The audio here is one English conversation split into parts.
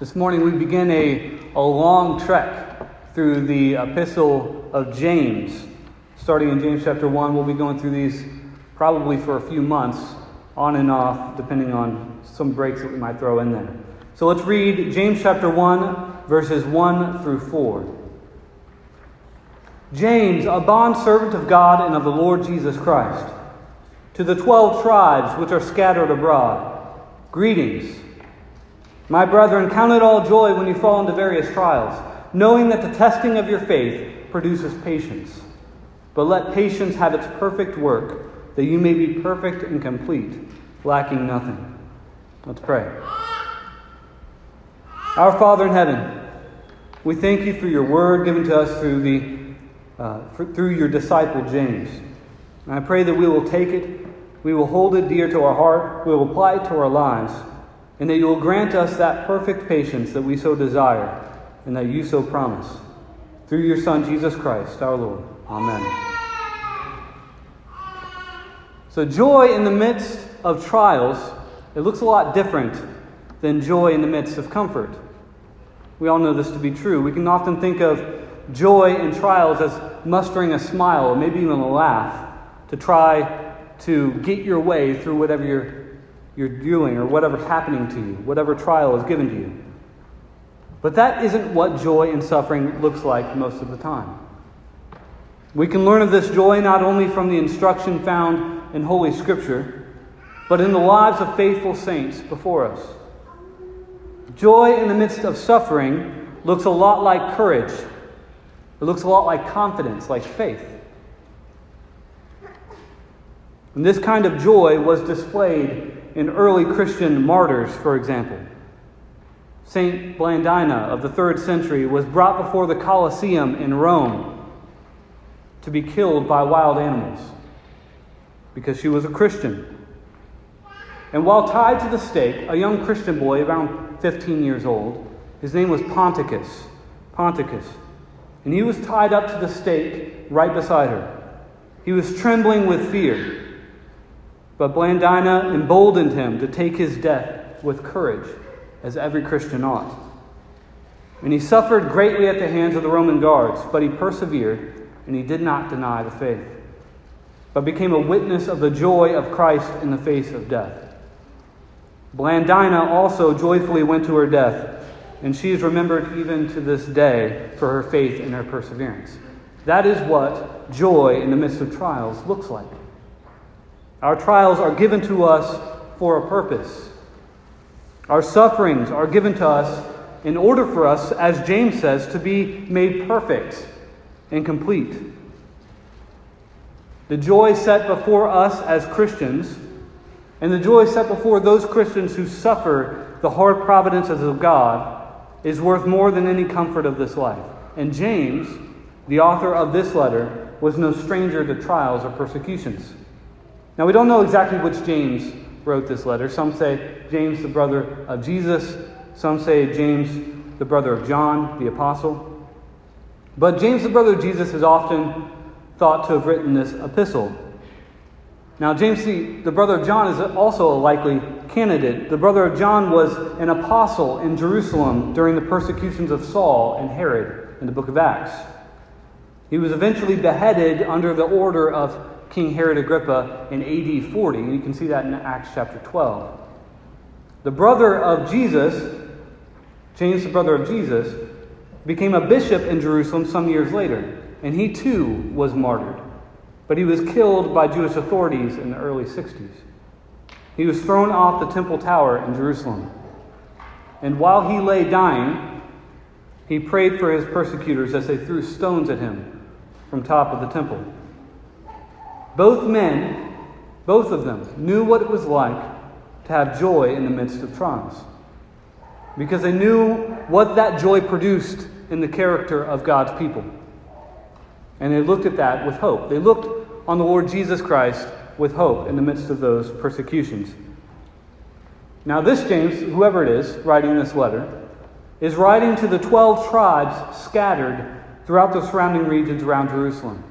This morning we begin a, a long trek through the epistle of James. Starting in James chapter 1, we'll be going through these probably for a few months, on and off, depending on some breaks that we might throw in there. So let's read James chapter 1, verses 1 through 4. James, a bondservant of God and of the Lord Jesus Christ, to the twelve tribes which are scattered abroad, greetings. My brethren, count it all joy when you fall into various trials, knowing that the testing of your faith produces patience. But let patience have its perfect work, that you may be perfect and complete, lacking nothing. Let's pray. Our Father in heaven, we thank you for your word given to us through, the, uh, for, through your disciple James. And I pray that we will take it, we will hold it dear to our heart, we will apply it to our lives and that you will grant us that perfect patience that we so desire and that you so promise. Through your Son, Jesus Christ, our Lord. Amen. So, joy in the midst of trials, it looks a lot different than joy in the midst of comfort. We all know this to be true. We can often think of joy in trials as mustering a smile or maybe even a laugh to try to get your way through whatever you're you're doing or whatever's happening to you, whatever trial is given to you. But that isn't what joy in suffering looks like most of the time. We can learn of this joy not only from the instruction found in Holy Scripture, but in the lives of faithful saints before us. Joy in the midst of suffering looks a lot like courage. It looks a lot like confidence, like faith. And this kind of joy was displayed in early Christian martyrs, for example. Saint Blandina of the third century was brought before the Colosseum in Rome to be killed by wild animals because she was a Christian. And while tied to the stake, a young Christian boy, around 15 years old, his name was Ponticus. Ponticus. And he was tied up to the stake right beside her. He was trembling with fear. But Blandina emboldened him to take his death with courage, as every Christian ought. And he suffered greatly at the hands of the Roman guards, but he persevered, and he did not deny the faith, but became a witness of the joy of Christ in the face of death. Blandina also joyfully went to her death, and she is remembered even to this day for her faith and her perseverance. That is what joy in the midst of trials looks like. Our trials are given to us for a purpose. Our sufferings are given to us in order for us, as James says, to be made perfect and complete. The joy set before us as Christians, and the joy set before those Christians who suffer the hard providences of God, is worth more than any comfort of this life. And James, the author of this letter, was no stranger to trials or persecutions. Now, we don't know exactly which James wrote this letter. Some say James, the brother of Jesus. Some say James, the brother of John, the apostle. But James, the brother of Jesus, is often thought to have written this epistle. Now, James, the, the brother of John, is also a likely candidate. The brother of John was an apostle in Jerusalem during the persecutions of Saul and Herod in the book of Acts. He was eventually beheaded under the order of King Herod Agrippa in AD 40. And you can see that in Acts chapter 12. The brother of Jesus, James, the brother of Jesus, became a bishop in Jerusalem some years later. And he too was martyred. But he was killed by Jewish authorities in the early 60s. He was thrown off the temple tower in Jerusalem. And while he lay dying, he prayed for his persecutors as they threw stones at him from top of the temple. Both men, both of them, knew what it was like to have joy in the midst of trials. Because they knew what that joy produced in the character of God's people. And they looked at that with hope. They looked on the Lord Jesus Christ with hope in the midst of those persecutions. Now, this James, whoever it is, writing this letter, is writing to the 12 tribes scattered throughout the surrounding regions around Jerusalem.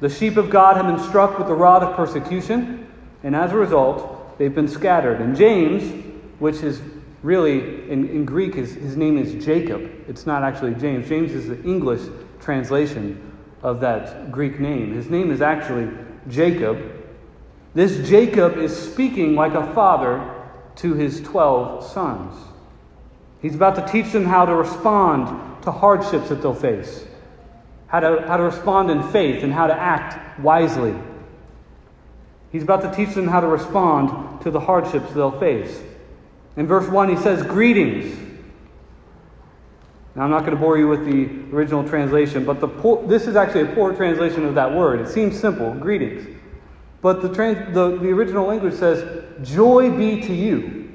The sheep of God have been struck with the rod of persecution, and as a result, they've been scattered. And James, which is really, in, in Greek, his, his name is Jacob. It's not actually James. James is the English translation of that Greek name. His name is actually Jacob. This Jacob is speaking like a father to his 12 sons. He's about to teach them how to respond to hardships that they'll face, how to, how to respond in faith, and how to act wisely. He's about to teach them how to respond to the hardships they'll face. In verse 1, he says, Greetings. Now, I'm not going to bore you with the original translation, but the poor, this is actually a poor translation of that word. It seems simple greetings. But the, trans, the, the original language says, Joy be to you.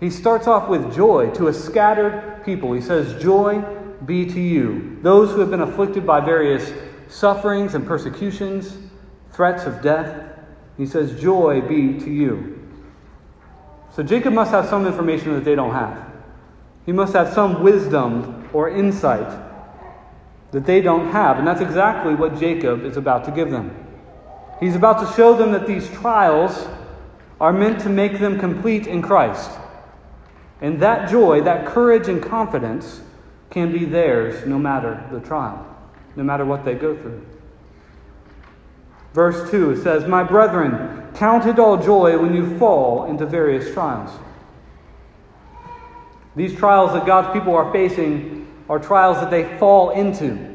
He starts off with joy to a scattered people. He says, Joy be to you. Those who have been afflicted by various sufferings and persecutions, threats of death. He says, Joy be to you. So Jacob must have some information that they don't have. He must have some wisdom or insight that they don't have. And that's exactly what Jacob is about to give them. He's about to show them that these trials are meant to make them complete in Christ. And that joy, that courage and confidence can be theirs no matter the trial, no matter what they go through. Verse 2 says, My brethren, count it all joy when you fall into various trials. These trials that God's people are facing are trials that they fall into.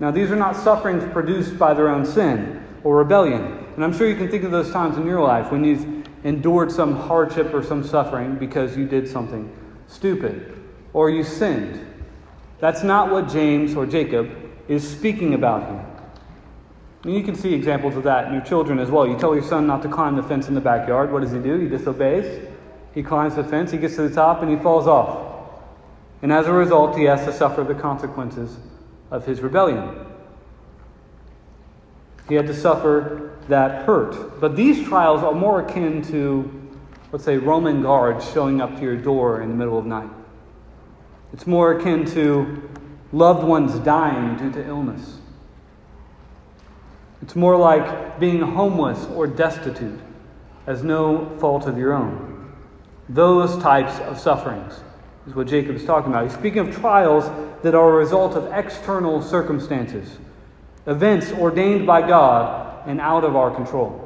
Now, these are not sufferings produced by their own sin or rebellion. And I'm sure you can think of those times in your life when you've endured some hardship or some suffering because you did something stupid or you sinned. That's not what James or Jacob is speaking about here. And you can see examples of that in your children as well. You tell your son not to climb the fence in the backyard. What does he do? He disobeys. He climbs the fence, he gets to the top, and he falls off. And as a result, he has to suffer the consequences of his rebellion. He had to suffer that hurt. But these trials are more akin to, let's say, Roman guards showing up to your door in the middle of night. It's more akin to loved ones dying due to illness. It's more like being homeless or destitute as no fault of your own. Those types of sufferings is what Jacob is talking about. He's speaking of trials that are a result of external circumstances, events ordained by God and out of our control.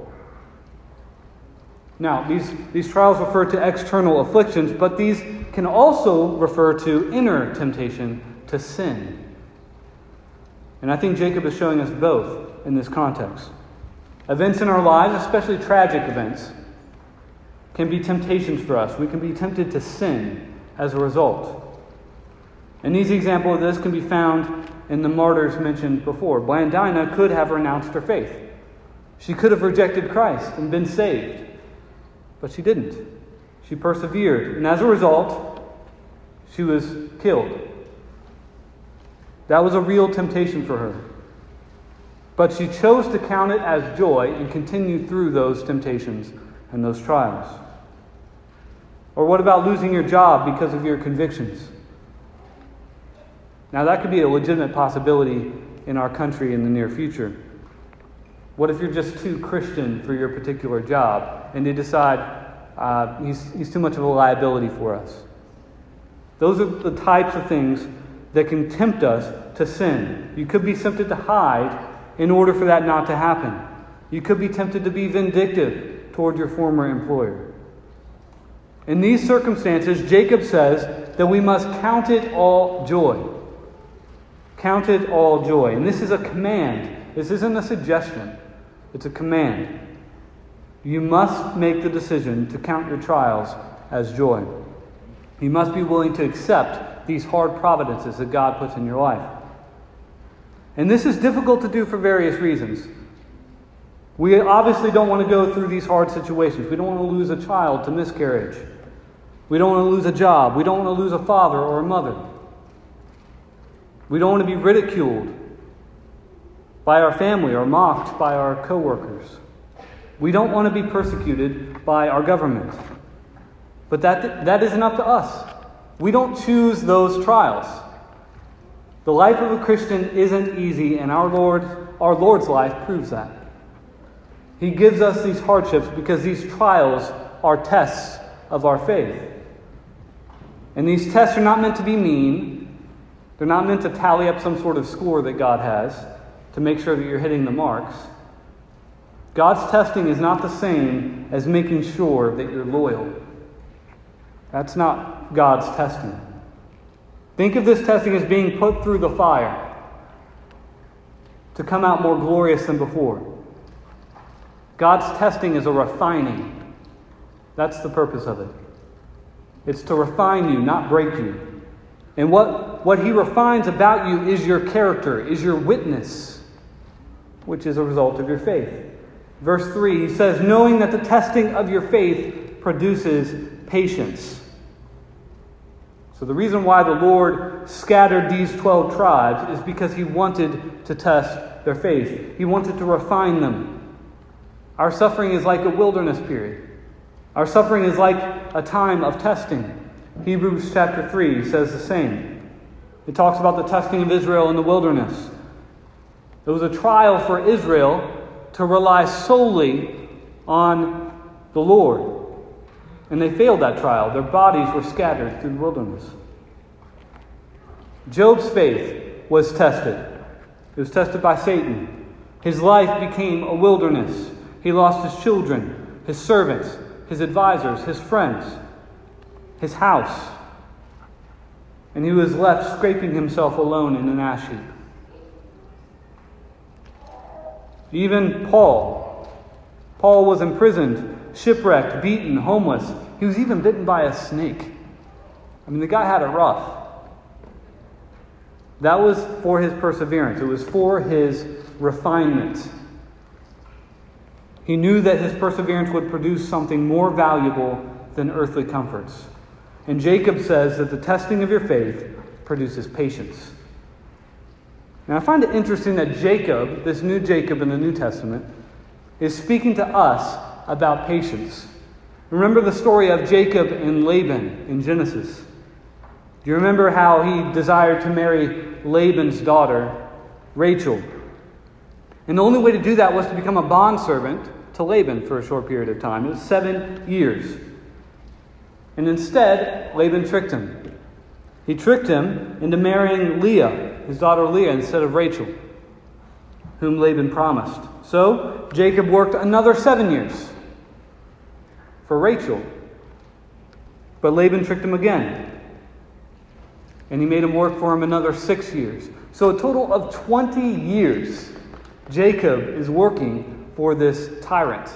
Now, these, these trials refer to external afflictions, but these can also refer to inner temptation to sin. And I think Jacob is showing us both in this context. Events in our lives, especially tragic events, can be temptations for us. We can be tempted to sin as a result. An easy example of this can be found in the martyrs mentioned before. Blandina could have renounced her faith. She could have rejected Christ and been saved, but she didn't. She persevered, and as a result, she was killed. That was a real temptation for her. But she chose to count it as joy and continue through those temptations and those trials. Or what about losing your job because of your convictions? Now, that could be a legitimate possibility in our country in the near future. What if you're just too Christian for your particular job and they decide uh, he's, he's too much of a liability for us? Those are the types of things that can tempt us to sin. You could be tempted to hide in order for that not to happen. You could be tempted to be vindictive toward your former employer. In these circumstances, Jacob says that we must count it all joy. Count it all joy. And this is a command. This isn't a suggestion, it's a command. You must make the decision to count your trials as joy. You must be willing to accept these hard providences that God puts in your life. And this is difficult to do for various reasons. We obviously don't want to go through these hard situations. We don't want to lose a child to miscarriage. We don't want to lose a job. We don't want to lose a father or a mother. We don't want to be ridiculed by our family or mocked by our coworkers. We don't want to be persecuted by our government. But that, that isn't up to us. We don't choose those trials. The life of a Christian isn't easy, and our Lord, our Lord's life proves that. He gives us these hardships because these trials are tests of our faith. And these tests are not meant to be mean, they're not meant to tally up some sort of score that God has to make sure that you're hitting the marks. God's testing is not the same as making sure that you're loyal. That's not God's testing. Think of this testing as being put through the fire to come out more glorious than before. God's testing is a refining. That's the purpose of it. It's to refine you, not break you. And what, what He refines about you is your character, is your witness, which is a result of your faith. Verse 3, he says, Knowing that the testing of your faith produces patience. So, the reason why the Lord scattered these 12 tribes is because He wanted to test their faith, He wanted to refine them. Our suffering is like a wilderness period. Our suffering is like a time of testing. Hebrews chapter 3 says the same. It talks about the testing of Israel in the wilderness. It was a trial for Israel to rely solely on the Lord. And they failed that trial. Their bodies were scattered through the wilderness. Job's faith was tested. It was tested by Satan. His life became a wilderness. He lost his children, his servants, his advisors, his friends, his house. And he was left scraping himself alone in an ash heap. Even Paul. Paul was imprisoned, shipwrecked, beaten, homeless. He was even bitten by a snake. I mean, the guy had it rough. That was for his perseverance, it was for his refinement. He knew that his perseverance would produce something more valuable than earthly comforts. And Jacob says that the testing of your faith produces patience. Now, I find it interesting that Jacob, this new Jacob in the New Testament, is speaking to us about patience. Remember the story of Jacob and Laban in Genesis. Do you remember how he desired to marry Laban's daughter, Rachel? And the only way to do that was to become a bondservant to Laban for a short period of time. It was seven years. And instead, Laban tricked him. He tricked him into marrying Leah, his daughter Leah, instead of Rachel, whom Laban promised. So Jacob worked another seven years for Rachel. But Laban tricked him again. And he made him work for him another six years. So, a total of 20 years, Jacob is working for this tyrant,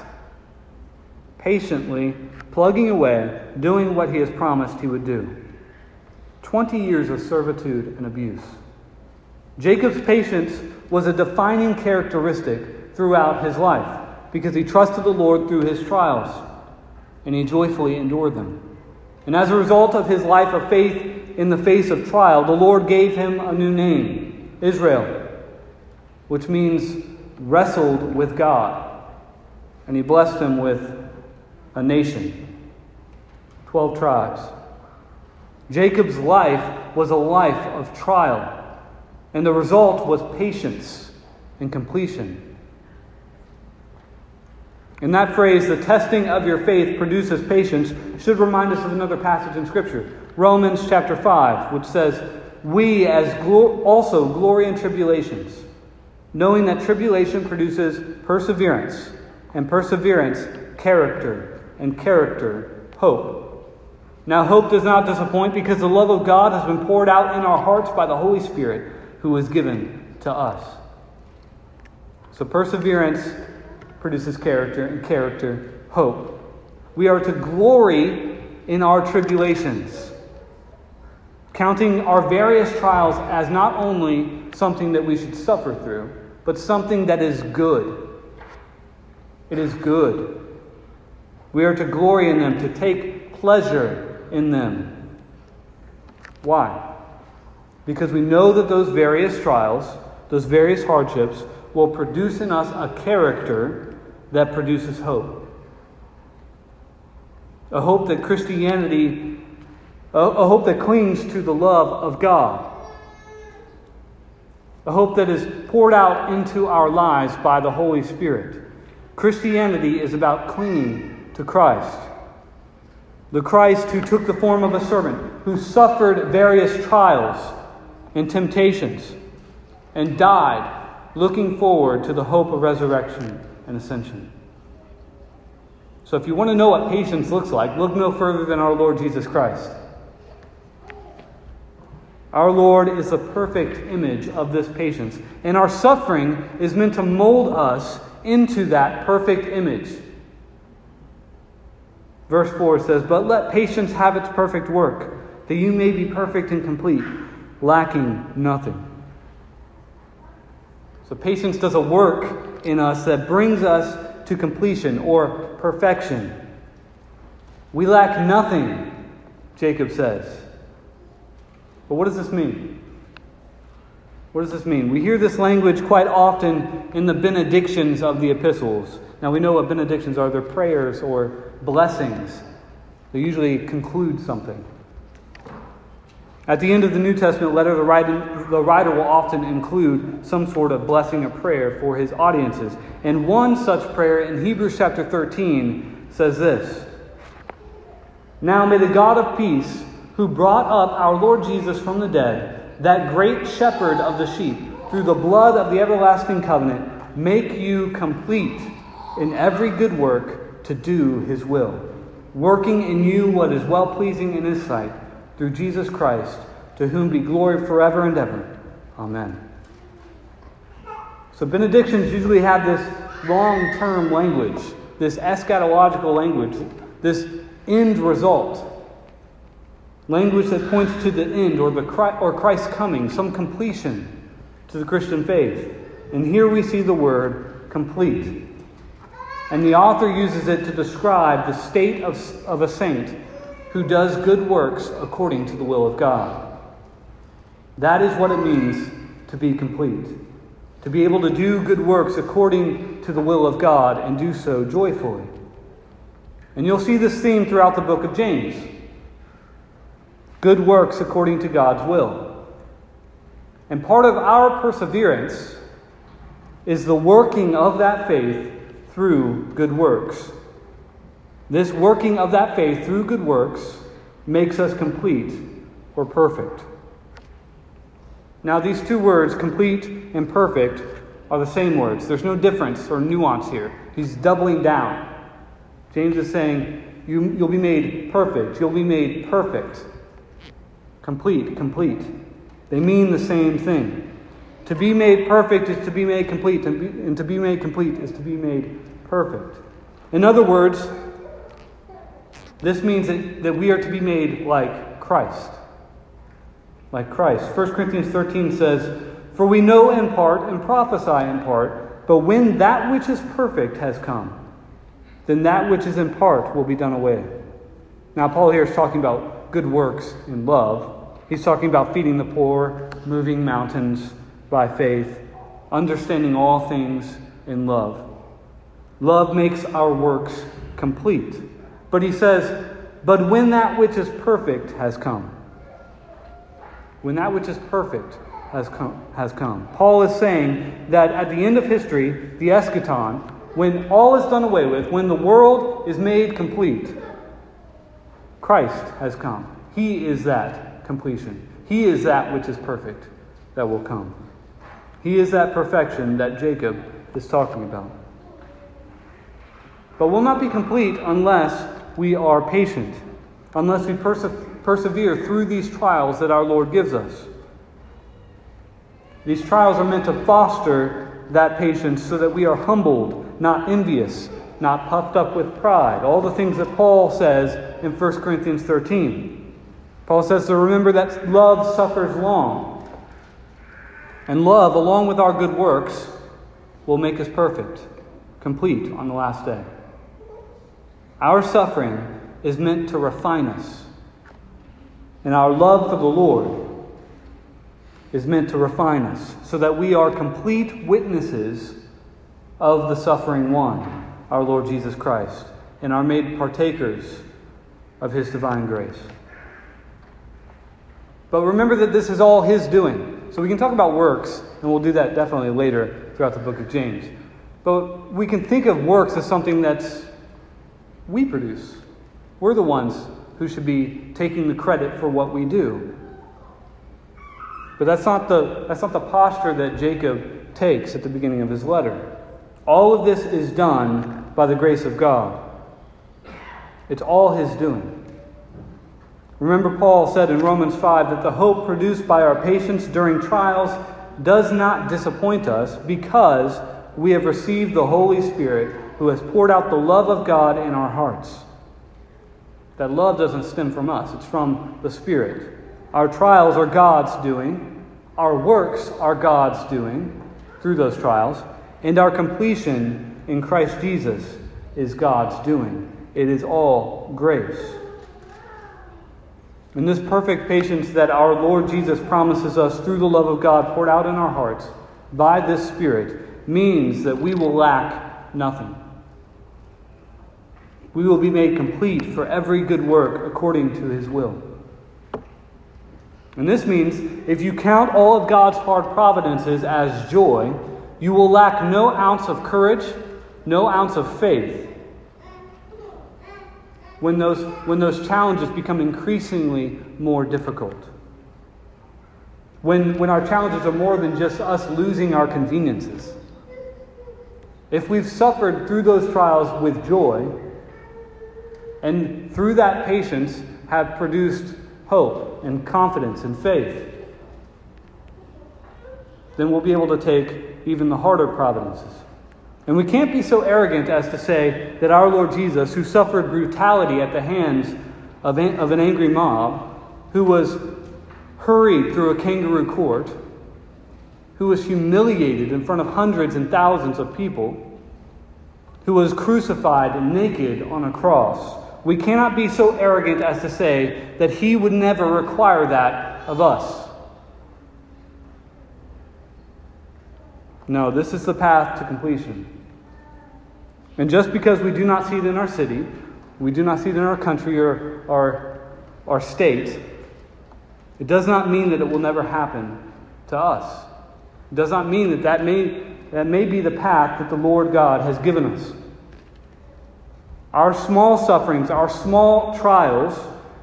patiently plugging away, doing what he has promised he would do. 20 years of servitude and abuse. Jacob's patience was a defining characteristic throughout his life because he trusted the Lord through his trials and he joyfully endured them. And as a result of his life of faith in the face of trial, the Lord gave him a new name, Israel, which means wrestled with God. And he blessed him with a nation, 12 tribes. Jacob's life was a life of trial, and the result was patience and completion. And that phrase, the testing of your faith produces patience, should remind us of another passage in Scripture, Romans chapter 5, which says, We as also glory in tribulations, knowing that tribulation produces perseverance, and perseverance, character, and character, hope. Now, hope does not disappoint because the love of God has been poured out in our hearts by the Holy Spirit who was given to us. So, perseverance produces character, and character, hope. We are to glory in our tribulations, counting our various trials as not only something that we should suffer through, but something that is good. It is good. We are to glory in them, to take pleasure in them. Why? Because we know that those various trials, those various hardships, will produce in us a character that produces hope. A hope that Christianity, a, hope that clings to the love of God. A hope that is poured out into our lives by the Holy Spirit. Christianity is about clinging to Christ. The Christ who took the form of a servant, who suffered various trials and temptations, and died, looking forward to the hope of resurrection and ascension. So, if you want to know what patience looks like, look no further than our Lord Jesus Christ. Our Lord is the perfect image of this patience, and our suffering is meant to mold us into that perfect image. Verse 4 says, But let patience have its perfect work, that you may be perfect and complete, lacking nothing. So, patience does a work in us that brings us to completion or perfection. We lack nothing, Jacob says. But what does this mean? What does this mean? We hear this language quite often in the benedictions of the epistles. Now, we know what benedictions are they're prayers or blessings. They usually conclude something. At the end of the New Testament letter, the writer, the writer will often include some sort of blessing or prayer for his audiences. And one such prayer in Hebrews chapter 13 says this Now may the God of peace who brought up our Lord Jesus from the dead, that great shepherd of the sheep, through the blood of the everlasting covenant, make you complete in every good work to do his will, working in you what is well pleasing in his sight, through Jesus Christ, to whom be glory forever and ever. Amen. So, benedictions usually have this long term language, this eschatological language, this end result. Language that points to the end or, the, or Christ's coming, some completion to the Christian faith. And here we see the word complete. And the author uses it to describe the state of, of a saint who does good works according to the will of God. That is what it means to be complete. To be able to do good works according to the will of God and do so joyfully. And you'll see this theme throughout the book of James good works according to God's will. And part of our perseverance is the working of that faith through good works. This working of that faith through good works makes us complete or perfect. Now, these two words, complete and perfect, are the same words. There's no difference or nuance here. He's doubling down. James is saying, you, will be made perfect. You'll be made perfect. Complete, complete. They mean the same thing. To be made perfect is to be made complete, and to be made complete is to be made perfect. In other words, this means that, that we are to be made like Christ. Like Christ. 1 Corinthians 13 says, For we know in part and prophesy in part, but when that which is perfect has come, then that which is in part will be done away. Now, Paul here is talking about good works in love. He's talking about feeding the poor, moving mountains by faith, understanding all things in love. Love makes our works complete. But he says, But when that which is perfect has come, when that which is perfect has come, has come. Paul is saying that at the end of history, the eschaton, when all is done away with, when the world is made complete, Christ has come. He is that completion. He is that which is perfect that will come. He is that perfection that Jacob is talking about. But will not be complete unless we are patient, unless we perse- persevere through these trials that our Lord gives us. These trials are meant to foster that patience so that we are humbled, not envious, not puffed up with pride. All the things that Paul says in 1 Corinthians 13. Paul says to remember that love suffers long. And love, along with our good works, will make us perfect, complete on the last day. Our suffering is meant to refine us. And our love for the Lord is meant to refine us so that we are complete witnesses of the suffering one our Lord Jesus Christ, and are made partakers of his divine grace. But remember that this is all his doing. So we can talk about works, and we'll do that definitely later throughout the book of James. But we can think of works as something that's we produce. We're the ones who should be taking the credit for what we do. But that's not the, that's not the posture that Jacob takes at the beginning of his letter. All of this is done by the grace of God. It's all his doing. Remember, Paul said in Romans 5 that the hope produced by our patience during trials does not disappoint us because we have received the Holy Spirit who has poured out the love of God in our hearts. That love doesn't stem from us, it's from the Spirit. Our trials are God's doing, our works are God's doing through those trials, and our completion in Christ Jesus is God's doing. It is all grace. And this perfect patience that our Lord Jesus promises us through the love of God poured out in our hearts by this Spirit means that we will lack nothing. We will be made complete for every good work according to His will. And this means if you count all of God's hard providences as joy, you will lack no ounce of courage, no ounce of faith when those, when those challenges become increasingly more difficult. When, when our challenges are more than just us losing our conveniences. If we've suffered through those trials with joy, and through that patience have produced hope and confidence and faith, then we'll be able to take even the harder providences. And we can't be so arrogant as to say that our Lord Jesus, who suffered brutality at the hands of, an, angry mob, who was hurried through a kangaroo court, who was humiliated in front of hundreds and thousands of people, who was crucified naked on a cross, we cannot be so arrogant as to say that he would never require that of us. No, this is the path to completion. And just because we do not see it in our city, we do not see it in our country or our, our state, it does not mean that it will never happen to us. It does not mean that that may, that may be the path that the Lord God has given us. Our small sufferings, our small trials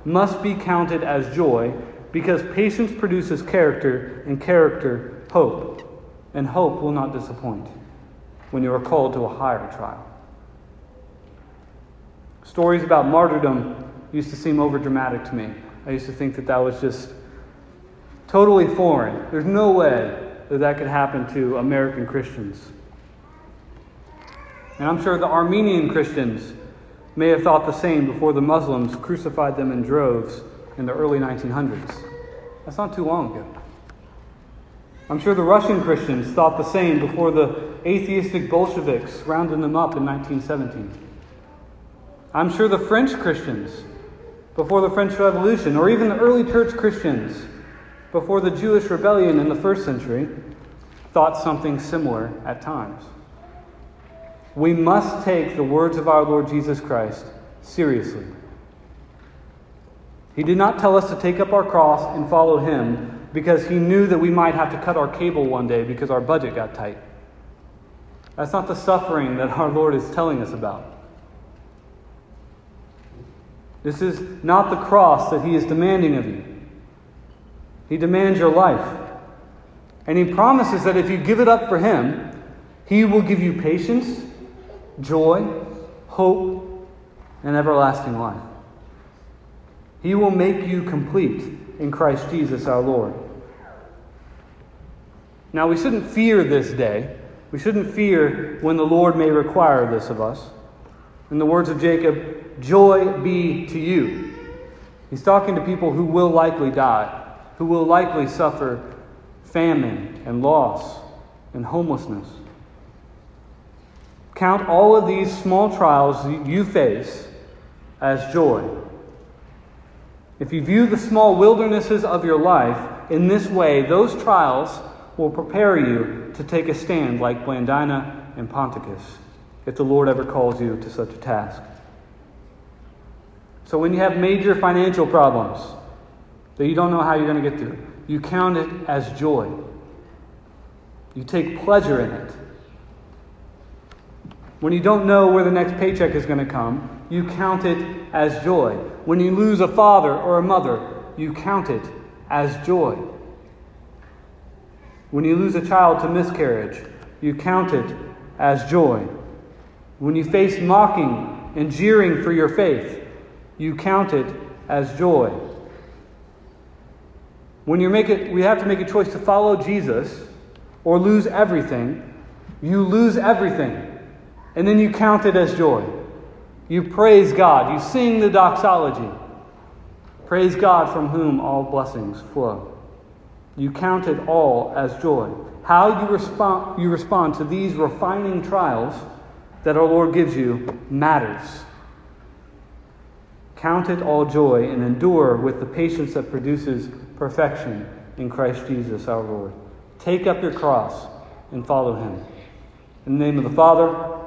must be counted as joy because patience produces character, and character, hope and hope will not disappoint when you are called to a higher trial. Stories about martyrdom used to seem overdramatic to me. I used to think that that was just totally foreign. There's no way that that could happen to American Christians. And I'm sure the Armenian Christians may have thought the same before the Muslims crucified them in droves in the early 1900s. That's not too long ago. I'm sure the Russian Christians thought the same before the atheistic Bolsheviks rounded them up in 1917. I'm sure the French Christians before the French Revolution, or even the early church Christians before the Jewish rebellion in the first century, thought something similar at times. We must take the words of our Lord Jesus Christ seriously. He did not tell us to take up our cross and follow him because he knew that we might have to cut our cable one day because our budget got tight. That's not the suffering that our Lord is telling us about. This is not the cross that he is demanding of you. He demands your life. And he promises that if you give it up for him, he will give you patience, joy, hope, and everlasting life. He will make you complete in Christ Jesus our Lord. Now, we shouldn't fear this day. We shouldn't fear when the Lord may require this of us. In the words of Jacob, joy be to you. He's talking to people who will likely die, who will likely suffer famine and loss and homelessness. Count all of these small trials you face as joy. If you view the small wildernesses of your life in this way, those trials will prepare you to take a stand like Blandina and Ponticus, if the Lord ever calls you to such a task. So when you have major financial problems that you don't know how you're going to get through, you count it as joy. You take pleasure in it. When you don't know where the next paycheck is going to come, you count it as joy. When you lose a father or a mother, you count it as joy. When you lose a child to miscarriage, you count it as joy. When you face mocking and jeering for your faith, you count it as joy. When you make it, we have to make a choice to follow Jesus or lose everything. You lose everything, and then you count it as joy. You praise God. You sing the doxology. Praise God from whom all blessings flow. You count it all as joy. How you respond, you respond to these refining trials that our Lord gives you matters. Count it all joy and endure with the patience that produces perfection in Christ Jesus our Lord. Take up your cross and follow him. In the name of the Father,